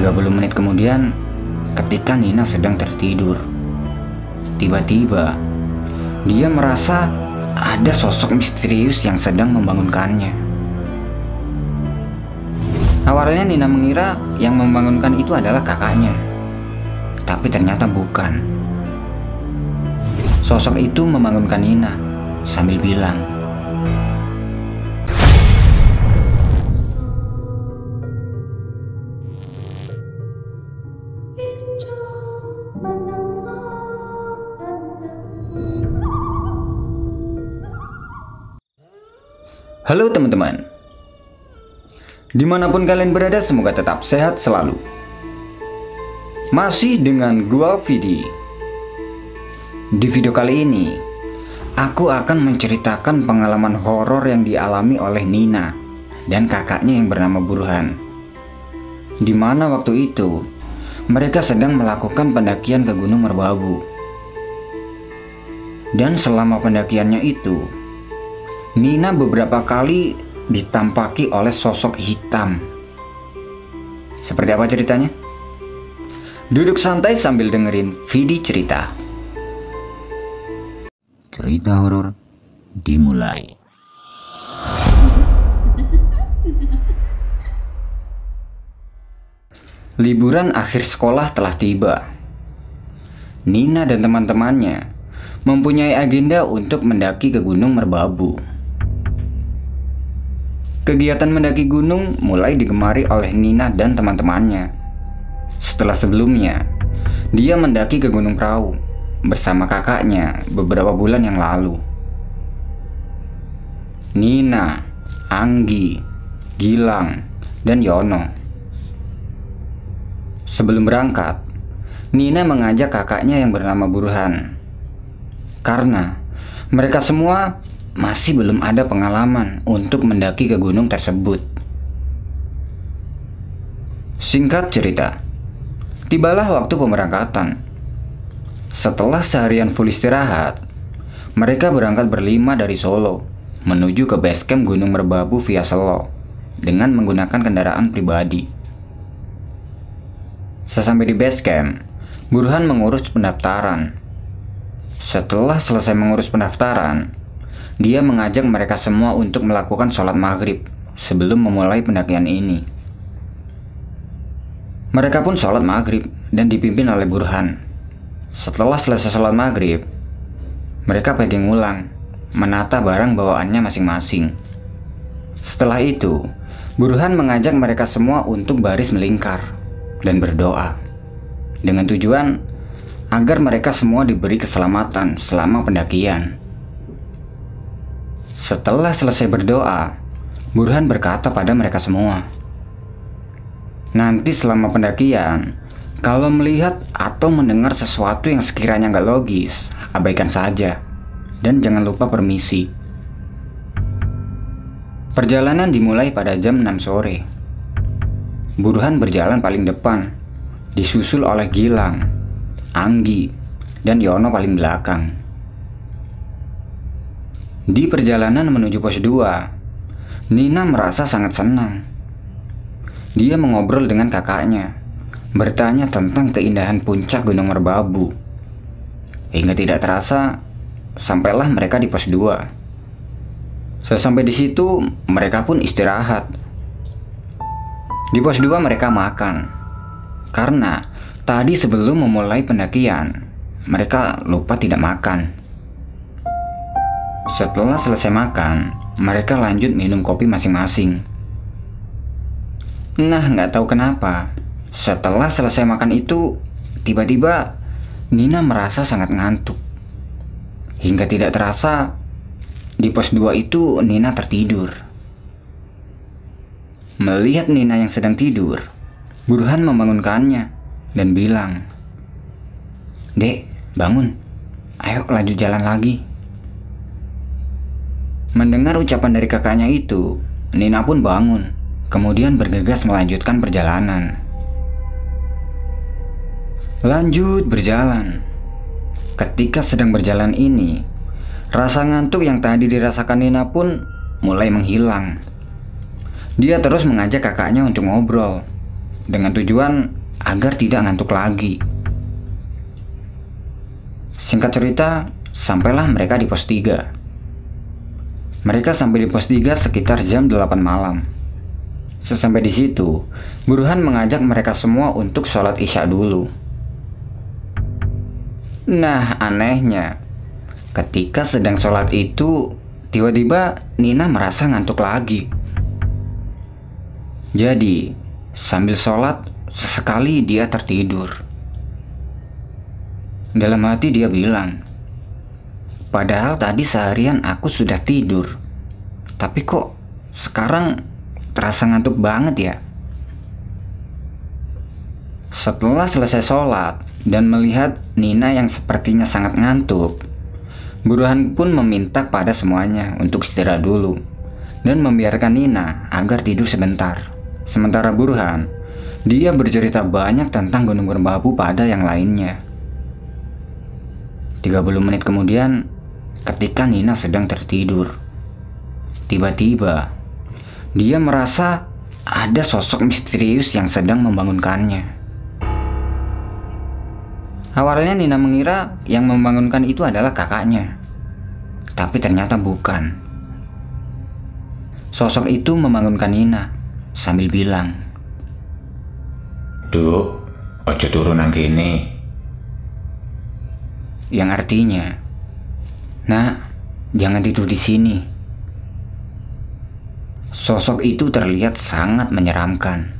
30 menit kemudian, ketika Nina sedang tertidur, tiba-tiba dia merasa ada sosok misterius yang sedang membangunkannya. Awalnya Nina mengira yang membangunkan itu adalah kakaknya, tapi ternyata bukan. Sosok itu membangunkan Nina sambil bilang, Halo teman-teman. Di mana pun kalian berada semoga tetap sehat selalu. Masih dengan gua Vidi. Di video kali ini Aku akan menceritakan pengalaman horor yang dialami oleh Nina Dan kakaknya yang bernama Burhan. Di mana waktu itu Mereka sedang melakukan pendakian ke Gunung Merbabu. Dan selama pendakiannya itu Nina beberapa kali ditampaki oleh sosok hitam. Seperti apa ceritanya? Duduk santai sambil dengerin Vidi cerita. Cerita horor dimulai. Liburan akhir sekolah telah tiba. Nina dan teman-temannya mempunyai agenda untuk mendaki ke Gunung Merbabu. Kegiatan mendaki gunung mulai digemari oleh Nina dan teman-temannya. Setelah sebelumnya, dia mendaki ke Gunung Perahu bersama kakaknya beberapa bulan yang lalu. Nina, Anggi, Gilang, dan Yono. Sebelum berangkat, Nina mengajak kakaknya yang bernama Burhan. Karena mereka semua masih belum ada pengalaman untuk mendaki ke gunung tersebut. Singkat cerita, tibalah waktu pemberangkatan. Setelah seharian full istirahat, mereka berangkat berlima dari Solo menuju ke base camp Gunung Merbabu via Selo dengan menggunakan kendaraan pribadi. Sesampai di base camp, Burhan mengurus pendaftaran. Setelah selesai mengurus pendaftaran, dia mengajak mereka semua untuk melakukan sholat maghrib sebelum memulai pendakian ini. Mereka pun sholat maghrib dan dipimpin oleh Burhan. Setelah selesai sholat maghrib, mereka packing ulang, menata barang bawaannya masing-masing. Setelah itu, Burhan mengajak mereka semua untuk baris melingkar dan berdoa dengan tujuan agar mereka semua diberi keselamatan selama pendakian. Setelah selesai berdoa, Burhan berkata pada mereka semua, Nanti selama pendakian, kalau melihat atau mendengar sesuatu yang sekiranya nggak logis, abaikan saja. Dan jangan lupa permisi. Perjalanan dimulai pada jam 6 sore. Burhan berjalan paling depan, disusul oleh Gilang, Anggi, dan Yono paling belakang. Di perjalanan menuju pos 2, Nina merasa sangat senang. Dia mengobrol dengan kakaknya, bertanya tentang keindahan puncak Gunung Merbabu. Hingga tidak terasa, sampailah mereka di pos 2. Sesampai di situ, mereka pun istirahat. Di pos 2 mereka makan. Karena tadi sebelum memulai pendakian, mereka lupa tidak makan. Setelah selesai makan, mereka lanjut minum kopi masing-masing. Nah, nggak tahu kenapa. Setelah selesai makan itu, tiba-tiba Nina merasa sangat ngantuk. Hingga tidak terasa, di pos 2 itu Nina tertidur. Melihat Nina yang sedang tidur, Burhan membangunkannya dan bilang, Dek, bangun. Ayo lanjut jalan lagi. Mendengar ucapan dari kakaknya itu, Nina pun bangun, kemudian bergegas melanjutkan perjalanan. Lanjut berjalan. Ketika sedang berjalan ini, rasa ngantuk yang tadi dirasakan Nina pun mulai menghilang. Dia terus mengajak kakaknya untuk ngobrol dengan tujuan agar tidak ngantuk lagi. Singkat cerita, sampailah mereka di pos 3. Mereka sampai di pos 3 sekitar jam 8 malam. Sesampai di situ, Burhan mengajak mereka semua untuk sholat isya dulu. Nah, anehnya, ketika sedang sholat itu, tiba-tiba Nina merasa ngantuk lagi. Jadi, sambil sholat, sesekali dia tertidur. Dalam hati dia bilang, Padahal tadi seharian aku sudah tidur, tapi kok sekarang terasa ngantuk banget ya? Setelah selesai sholat dan melihat Nina yang sepertinya sangat ngantuk, Burhan pun meminta pada semuanya untuk istirahat dulu dan membiarkan Nina agar tidur sebentar. Sementara Burhan, dia bercerita banyak tentang Gunung Merbabu pada yang lainnya. 30 menit kemudian, ketika Nina sedang tertidur, tiba-tiba dia merasa ada sosok misterius yang sedang membangunkannya. Awalnya Nina mengira yang membangunkan itu adalah kakaknya, tapi ternyata bukan. Sosok itu membangunkan Nina sambil bilang, Duk, ojo turun nang kene yang artinya, "Nak, jangan tidur di sini." Sosok itu terlihat sangat menyeramkan.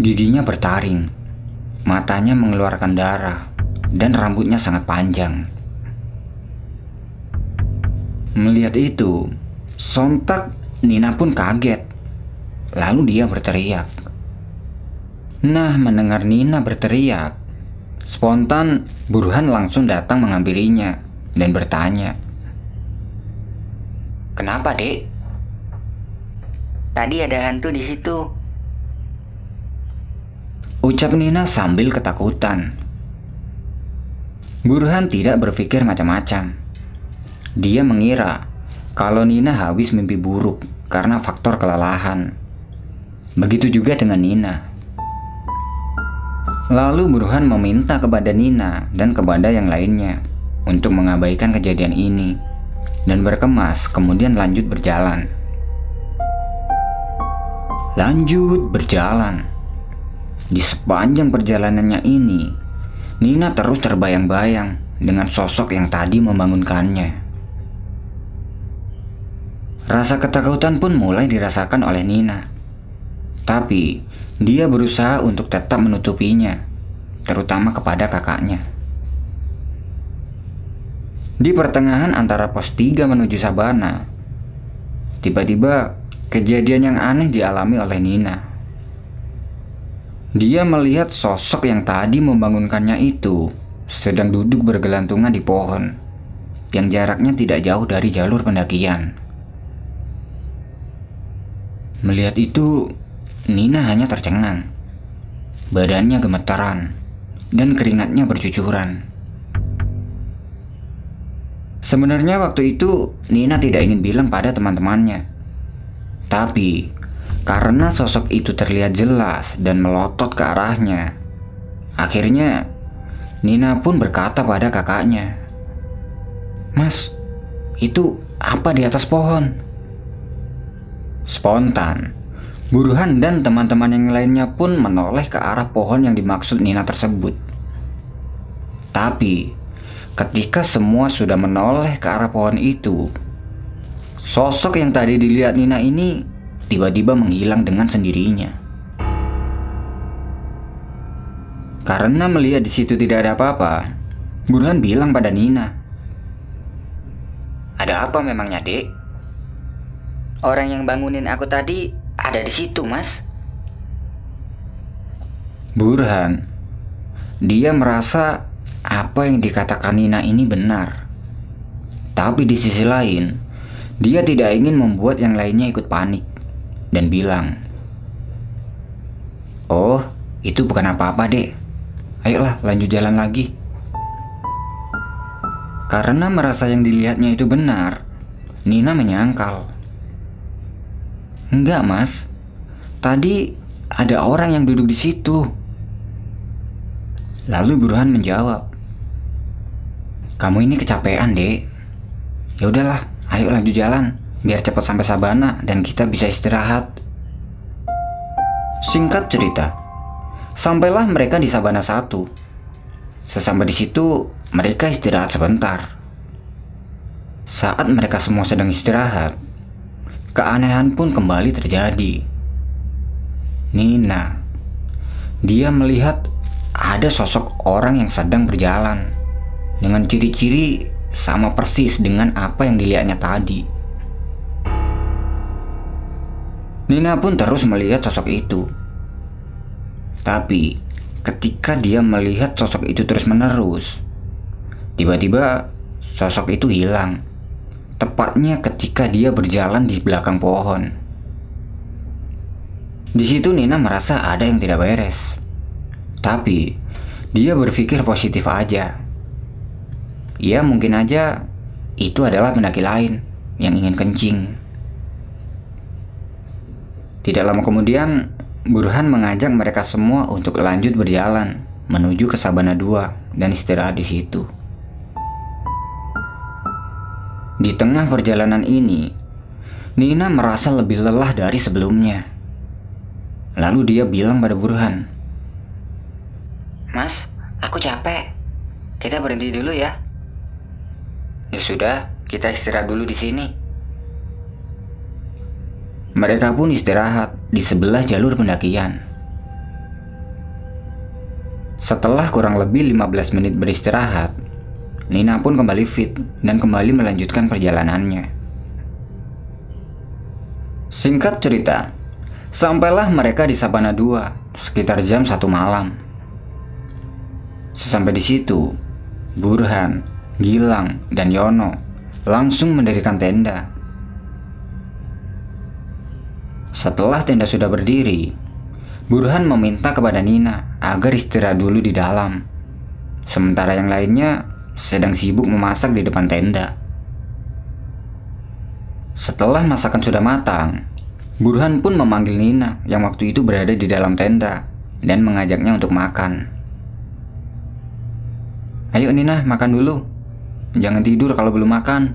Giginya bertaring, matanya mengeluarkan darah, dan rambutnya sangat panjang. Melihat itu, sontak Nina pun kaget. Lalu dia berteriak. Nah, mendengar Nina berteriak, Spontan, Burhan langsung datang menghampirinya dan bertanya. Kenapa, Dek? Tadi ada hantu di situ. Ucap Nina sambil ketakutan. Burhan tidak berpikir macam-macam. Dia mengira kalau Nina habis mimpi buruk karena faktor kelelahan. Begitu juga dengan Nina. Lalu Burhan meminta kepada Nina dan kepada yang lainnya untuk mengabaikan kejadian ini dan berkemas kemudian lanjut berjalan. Lanjut berjalan. Di sepanjang perjalanannya ini, Nina terus terbayang-bayang dengan sosok yang tadi membangunkannya. Rasa ketakutan pun mulai dirasakan oleh Nina. Tapi, dia berusaha untuk tetap menutupinya, terutama kepada kakaknya. Di pertengahan antara pos 3 menuju Sabana, tiba-tiba kejadian yang aneh dialami oleh Nina. Dia melihat sosok yang tadi membangunkannya itu sedang duduk bergelantungan di pohon yang jaraknya tidak jauh dari jalur pendakian. Melihat itu, Nina hanya tercengang. Badannya gemetaran dan keringatnya bercucuran. Sebenarnya waktu itu Nina tidak ingin bilang pada teman-temannya. Tapi karena sosok itu terlihat jelas dan melotot ke arahnya, akhirnya Nina pun berkata pada kakaknya, "Mas, itu apa di atas pohon?" Spontan, Burhan dan teman-teman yang lainnya pun menoleh ke arah pohon yang dimaksud Nina tersebut. Tapi, ketika semua sudah menoleh ke arah pohon itu, sosok yang tadi dilihat Nina ini tiba-tiba menghilang dengan sendirinya. Karena melihat di situ tidak ada apa-apa, Burhan bilang pada Nina, "Ada apa memangnya, Dek? Orang yang bangunin aku tadi ada di situ, Mas. Burhan, dia merasa apa yang dikatakan Nina ini benar. Tapi di sisi lain, dia tidak ingin membuat yang lainnya ikut panik dan bilang, "Oh, itu bukan apa-apa, Dek. Ayolah, lanjut jalan lagi." Karena merasa yang dilihatnya itu benar, Nina menyangkal Enggak mas Tadi ada orang yang duduk di situ. Lalu Burhan menjawab, "Kamu ini kecapean, Dek. Ya udahlah, ayo lanjut jalan biar cepat sampai Sabana dan kita bisa istirahat." Singkat cerita, sampailah mereka di Sabana 1. Sesampai di situ, mereka istirahat sebentar. Saat mereka semua sedang istirahat, keanehan pun kembali terjadi. Nina, dia melihat ada sosok orang yang sedang berjalan dengan ciri-ciri sama persis dengan apa yang dilihatnya tadi. Nina pun terus melihat sosok itu. Tapi ketika dia melihat sosok itu terus-menerus, tiba-tiba sosok itu hilang. Tepatnya ketika dia berjalan di belakang pohon. Di situ Nina merasa ada yang tidak beres. Tapi dia berpikir positif aja. Ya mungkin aja itu adalah pendaki lain yang ingin kencing. Tidak lama kemudian, Burhan mengajak mereka semua untuk lanjut berjalan menuju ke Sabana 2 dan istirahat di situ. Di tengah perjalanan ini, Nina merasa lebih lelah dari sebelumnya. Lalu dia bilang pada Burhan, Mas, aku capek. Kita berhenti dulu ya. "Ya sudah, kita istirahat dulu di sini." Mereka pun istirahat di sebelah jalur pendakian. Setelah kurang lebih 15 menit beristirahat, Nina pun kembali fit dan kembali melanjutkan perjalanannya. Singkat cerita, sampailah mereka di Sabana 2 sekitar jam satu malam. Sesampai di situ, Burhan, Gilang, dan Yono langsung mendirikan tenda setelah tenda sudah berdiri, Burhan meminta kepada Nina agar istirahat dulu di dalam. Sementara yang lainnya sedang sibuk memasak di depan tenda. Setelah masakan sudah matang, Burhan pun memanggil Nina yang waktu itu berada di dalam tenda dan mengajaknya untuk makan. Ayo Nina, makan dulu. Jangan tidur kalau belum makan.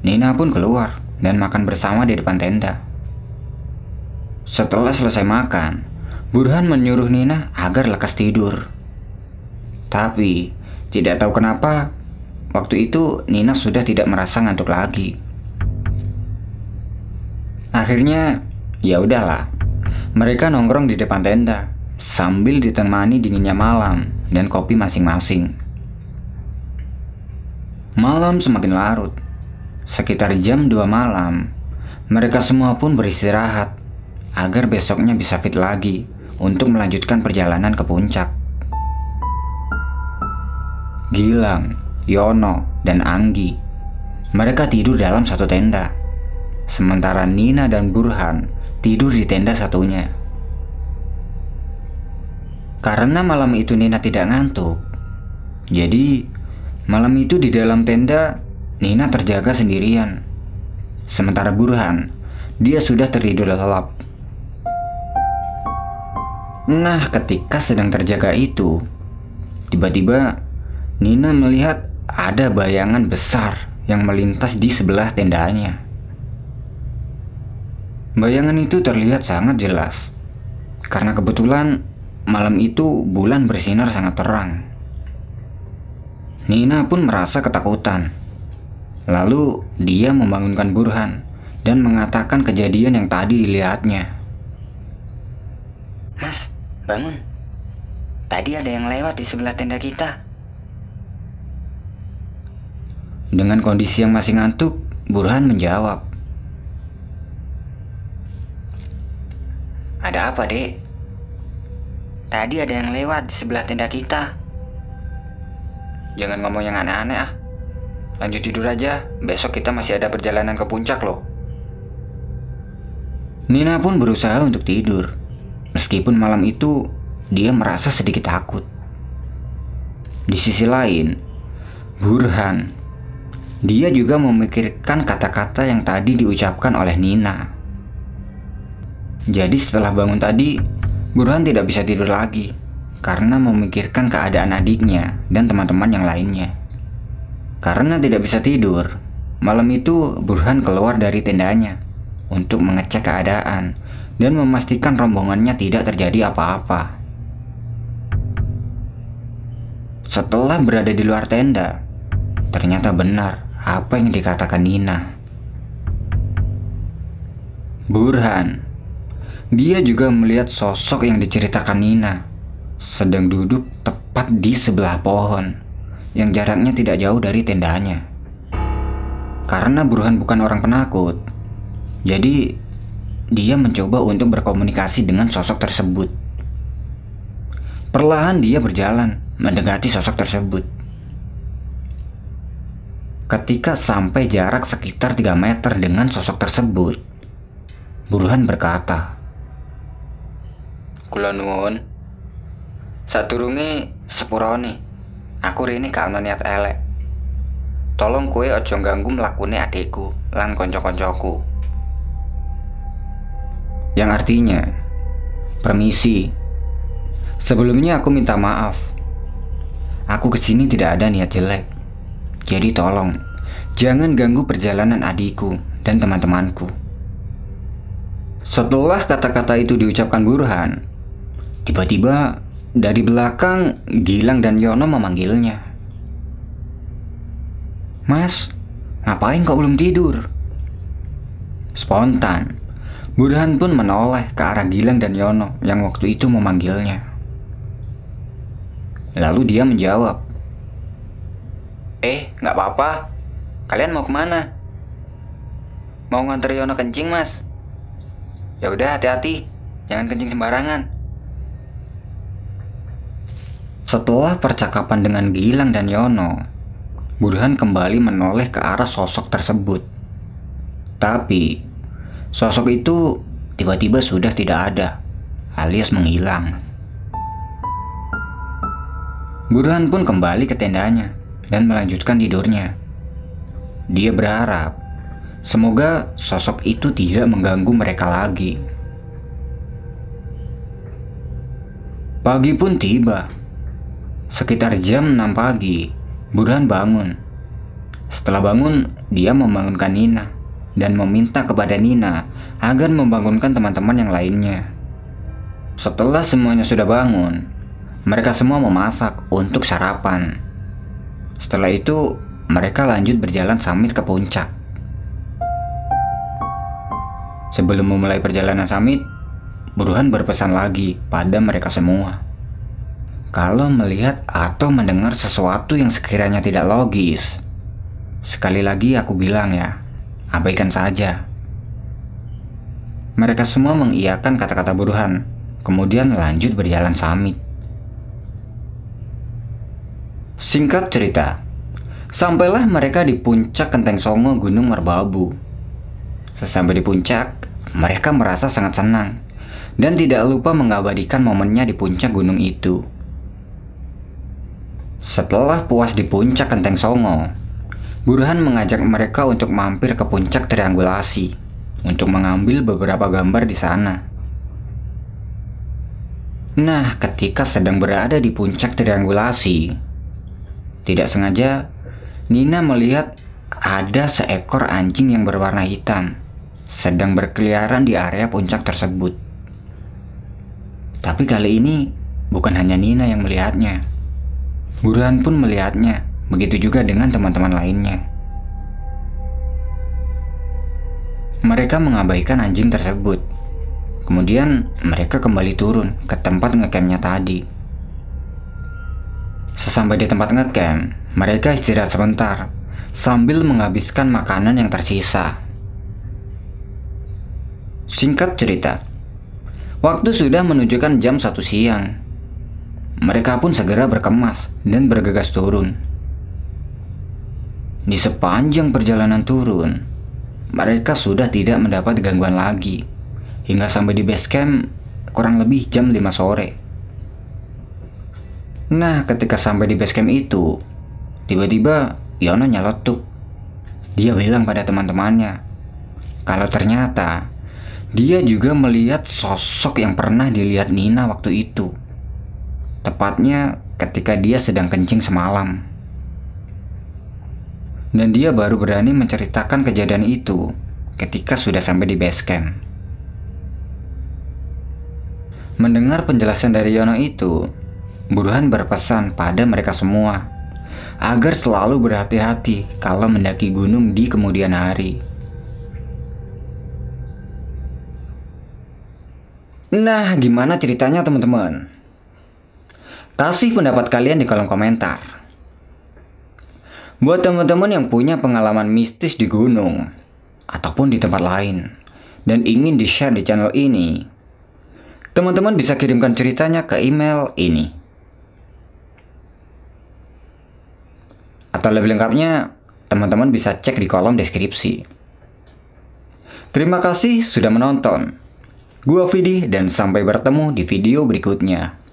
Nina pun keluar dan makan bersama di depan tenda. Setelah selesai makan, Burhan menyuruh Nina agar lekas tidur. Tapi, tidak tahu kenapa, waktu itu Nina sudah tidak merasa ngantuk lagi. Akhirnya, ya udahlah. Mereka nongkrong di depan tenda sambil ditemani dinginnya malam dan kopi masing-masing. Malam semakin larut Sekitar jam 2 malam, mereka semua pun beristirahat agar besoknya bisa fit lagi untuk melanjutkan perjalanan ke puncak. Gilang, Yono, dan Anggi, mereka tidur dalam satu tenda. Sementara Nina dan Burhan tidur di tenda satunya. Karena malam itu Nina tidak ngantuk, jadi malam itu di dalam tenda Nina terjaga sendirian. Sementara Burhan, dia sudah tertidur lelap. Nah, ketika sedang terjaga itu, tiba-tiba Nina melihat ada bayangan besar yang melintas di sebelah tendanya. Bayangan itu terlihat sangat jelas karena kebetulan malam itu bulan bersinar sangat terang. Nina pun merasa ketakutan Lalu dia membangunkan Burhan dan mengatakan kejadian yang tadi dilihatnya. Mas, bangun. Tadi ada yang lewat di sebelah tenda kita. Dengan kondisi yang masih ngantuk, Burhan menjawab. Ada apa, Dek? Tadi ada yang lewat di sebelah tenda kita. Jangan ngomong yang aneh-aneh ah. Lanjut tidur aja, besok kita masih ada perjalanan ke puncak loh. Nina pun berusaha untuk tidur. Meskipun malam itu dia merasa sedikit takut. Di sisi lain, Burhan, dia juga memikirkan kata-kata yang tadi diucapkan oleh Nina. Jadi setelah bangun tadi, Burhan tidak bisa tidur lagi karena memikirkan keadaan adiknya dan teman-teman yang lainnya. Karena tidak bisa tidur, malam itu Burhan keluar dari tendanya untuk mengecek keadaan dan memastikan rombongannya tidak terjadi apa-apa. Setelah berada di luar tenda, ternyata benar apa yang dikatakan Nina. Burhan, dia juga melihat sosok yang diceritakan Nina sedang duduk tepat di sebelah pohon yang jaraknya tidak jauh dari tendanya. Karena Burhan bukan orang penakut, jadi dia mencoba untuk berkomunikasi dengan sosok tersebut. Perlahan dia berjalan mendekati sosok tersebut. Ketika sampai jarak sekitar 3 meter dengan sosok tersebut, Burhan berkata, Kula nuwun. Sadurunge sepurane, aku rene gak ono niat elek. Tolong kowe aja ganggu mlakune adikku lan kanca-kancaku. yang artinya, permisi. Sebelumnya aku minta maaf. Aku ke sini tidak ada niat jelek. Jadi tolong, jangan ganggu perjalanan adikku dan teman-temanku. Setelah kata-kata itu diucapkan Burhan, tiba-tiba dari belakang Gilang dan Yono memanggilnya. Mas, ngapain kok belum tidur? Spontan, Burhan pun menoleh ke arah Gilang dan Yono yang waktu itu memanggilnya. Lalu dia menjawab, Eh, nggak apa-apa. Kalian mau ke mana? Mau nganter Yono kencing, Mas? Ya udah, hati-hati. Jangan kencing sembarangan. Setelah percakapan dengan Gilang dan Yono, Burhan kembali menoleh ke arah sosok tersebut. Tapi, sosok itu tiba-tiba sudah tidak ada, alias menghilang. Burhan pun kembali ke tendanya dan melanjutkan tidurnya. Dia berharap semoga sosok itu tidak mengganggu mereka lagi. Pagi pun tiba. Sekitar jam 6 pagi, Burhan bangun. Setelah bangun, dia membangunkan Nina dan meminta kepada Nina agar membangunkan teman-teman yang lainnya. Setelah semuanya sudah bangun, mereka semua memasak untuk sarapan. Setelah itu, mereka lanjut berjalan samit ke puncak. Sebelum memulai perjalanan samit, Burhan berpesan lagi pada mereka semua. Kalau melihat atau mendengar sesuatu yang sekiranya tidak logis, sekali lagi aku bilang ya, abaikan saja. Mereka semua mengiyakan kata-kata Burhan, kemudian lanjut berjalan samit. Singkat cerita, sampailah mereka di puncak Kenteng Songo Gunung Merbabu. Sesampai di puncak, mereka merasa sangat senang dan tidak lupa mengabadikan momennya di puncak gunung itu. Setelah puas di puncak Kenteng Songo, Burhan mengajak mereka untuk mampir ke puncak triangulasi untuk mengambil beberapa gambar di sana. Nah, ketika sedang berada di puncak triangulasi, tidak sengaja Nina melihat ada seekor anjing yang berwarna hitam sedang berkeliaran di area puncak tersebut. Tapi kali ini bukan hanya Nina yang melihatnya. Burhan pun melihatnya, begitu juga dengan teman-teman lainnya. Mereka mengabaikan anjing tersebut. Kemudian mereka kembali turun ke tempat ngecampnya tadi. Sesampai di tempat ngecamp, mereka istirahat sebentar sambil menghabiskan makanan yang tersisa. Singkat cerita, waktu sudah menunjukkan jam satu siang. Mereka pun segera berkemas dan bergegas turun. Di sepanjang perjalanan turun, mereka sudah tidak mendapat gangguan lagi hingga sampai di base camp kurang lebih jam 5 sore. Nah, ketika sampai di base camp itu, tiba-tiba Yono nyeletuk. Dia bilang pada teman-temannya, kalau ternyata Dia juga melihat sosok yang pernah dilihat Nina waktu itu. Tepatnya ketika dia sedang kencing semalam. Dan dia baru berani menceritakan kejadian itu ketika sudah sampai di base camp. Mendengar penjelasan dari Yono itu, Burhan berpesan pada mereka semua agar selalu berhati-hati kalau mendaki gunung di kemudian hari. Nah, gimana ceritanya teman-teman? Kasih pendapat kalian di kolom komentar. Buat teman-teman yang punya pengalaman mistis di gunung ataupun di tempat lain dan ingin di-share di channel ini, teman-teman bisa kirimkan ceritanya ke email ini. Atau lebih lengkapnya, teman-teman bisa cek di kolom deskripsi. Terima kasih sudah menonton. Gua Vidi dan sampai bertemu di video berikutnya.